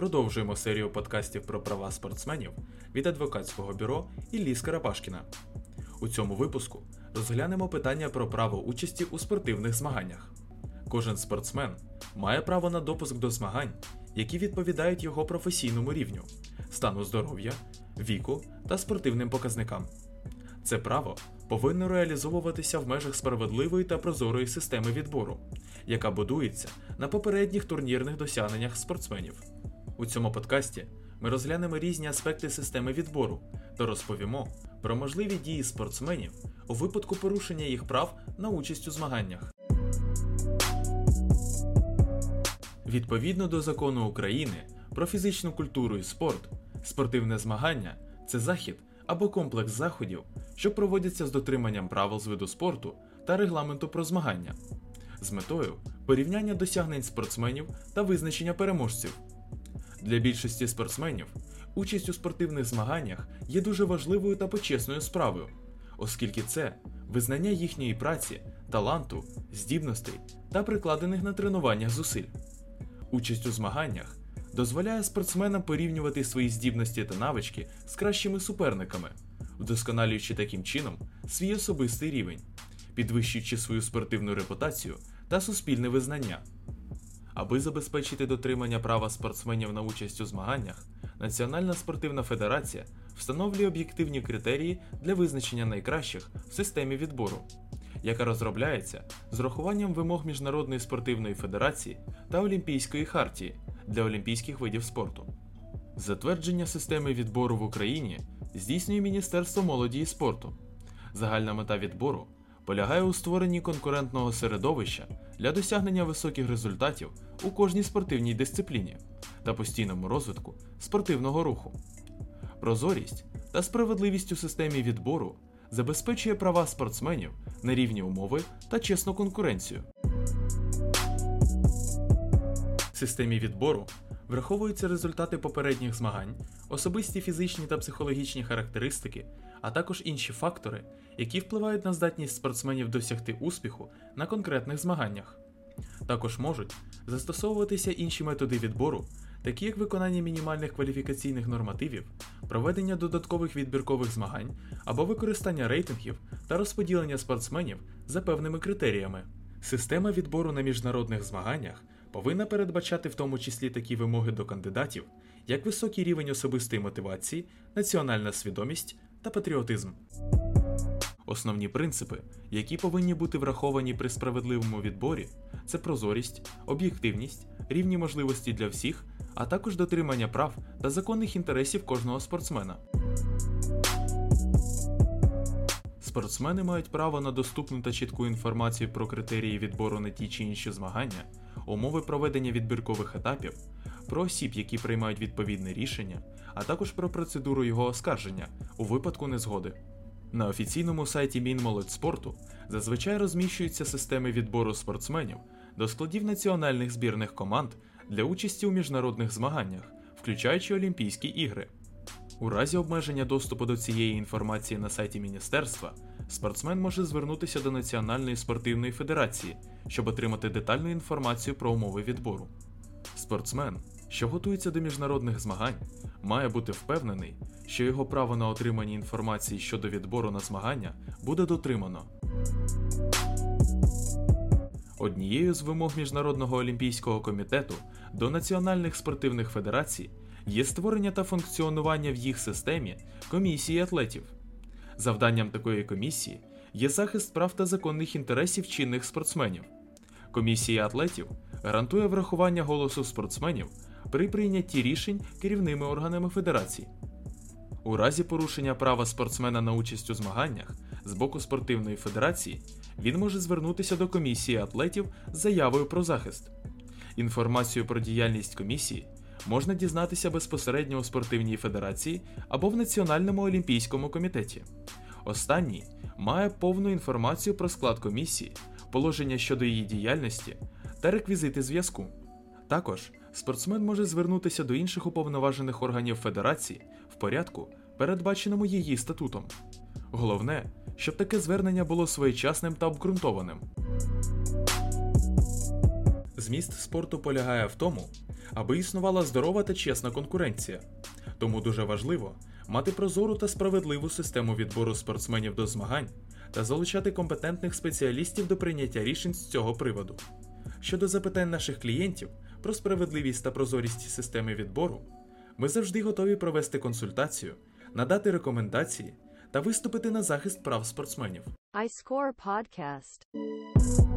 Продовжуємо серію подкастів про права спортсменів від адвокатського бюро Іллі Скарапашкіна. У цьому випуску розглянемо питання про право участі у спортивних змаганнях. Кожен спортсмен має право на допуск до змагань, які відповідають його професійному рівню, стану здоров'я, віку та спортивним показникам. Це право повинно реалізовуватися в межах справедливої та прозорої системи відбору, яка будується на попередніх турнірних досягненнях спортсменів. У цьому подкасті ми розглянемо різні аспекти системи відбору та розповімо про можливі дії спортсменів у випадку порушення їх прав на участь у змаганнях. Відповідно до закону України про фізичну культуру і спорт, спортивне змагання це захід або комплекс заходів, що проводяться з дотриманням правил з виду спорту та регламенту про змагання, з метою порівняння досягнень спортсменів та визначення переможців. Для більшості спортсменів участь у спортивних змаганнях є дуже важливою та почесною справою, оскільки це визнання їхньої праці, таланту, здібностей та прикладених на тренуваннях зусиль. Участь у змаганнях дозволяє спортсменам порівнювати свої здібності та навички з кращими суперниками, вдосконалюючи таким чином свій особистий рівень, підвищуючи свою спортивну репутацію та суспільне визнання. Аби забезпечити дотримання права спортсменів на участь у змаганнях, Національна спортивна федерація встановлює об'єктивні критерії для визначення найкращих в системі відбору, яка розробляється з урахуванням вимог Міжнародної спортивної федерації та Олімпійської хартії для олімпійських видів спорту. Затвердження системи відбору в Україні здійснює Міністерство молоді і спорту. Загальна мета відбору полягає у створенні конкурентного середовища для досягнення високих результатів у кожній спортивній дисципліні та постійному розвитку спортивного руху. Прозорість та справедливість у системі відбору забезпечує права спортсменів на рівні умови та чесну конкуренцію. В системі відбору враховуються результати попередніх змагань, особисті фізичні та психологічні характеристики, а також інші фактори, які впливають на здатність спортсменів досягти успіху на конкретних змаганнях. Також можуть застосовуватися інші методи відбору, такі як виконання мінімальних кваліфікаційних нормативів, проведення додаткових відбіркових змагань або використання рейтингів та розподілення спортсменів за певними критеріями. Система відбору на міжнародних змаганнях повинна передбачати в тому числі такі вимоги до кандидатів, як високий рівень особистої мотивації, національна свідомість та патріотизм. Основні принципи, які повинні бути враховані при справедливому відборі, це прозорість, об'єктивність, рівні можливості для всіх, а також дотримання прав та законних інтересів кожного спортсмена. Спортсмени мають право на доступну та чітку інформацію про критерії відбору на ті чи інші змагання, умови проведення відбіркових етапів, про осіб, які приймають відповідне рішення, а також про процедуру його оскарження у випадку незгоди. На офіційному сайті Мінмолодьспорту зазвичай розміщуються системи відбору спортсменів до складів національних збірних команд для участі у міжнародних змаганнях, включаючи Олімпійські ігри. У разі обмеження доступу до цієї інформації на сайті міністерства, спортсмен може звернутися до Національної спортивної федерації, щоб отримати детальну інформацію про умови відбору. Спортсмен, що готується до міжнародних змагань, має бути впевнений, що його право на отримання інформації щодо відбору на змагання буде дотримано. Однією з вимог Міжнародного олімпійського комітету до національних спортивних федерацій є створення та функціонування в їх системі комісії атлетів. Завданням такої комісії є захист прав та законних інтересів чинних спортсменів. Комісія атлетів гарантує врахування голосу спортсменів при прийнятті рішень керівними органами федерацій. У разі порушення права спортсмена на участь у змаганнях з боку спортивної федерації він може звернутися до комісії атлетів з заявою про захист. Інформацію про діяльність комісії можна дізнатися безпосередньо у спортивній федерації або в Національному олімпійському комітеті. Останній має повну інформацію про склад комісії, положення щодо її діяльності та реквізити зв'язку. Також спортсмен може звернутися до інших уповноважених органів федерації в порядку, передбаченому її статутом. Головне, щоб таке звернення було своєчасним та обґрунтованим. Зміст спорту полягає в тому, аби існувала здорова та чесна конкуренція. Тому дуже важливо мати прозору та справедливу систему відбору спортсменів до змагань та залучати компетентних спеціалістів до прийняття рішень з цього приводу. Щодо запитань наших клієнтів про справедливість та прозорість системи відбору, ми завжди готові провести консультацію, надати рекомендації та виступити на захист прав спортсменів. iScore Podcast.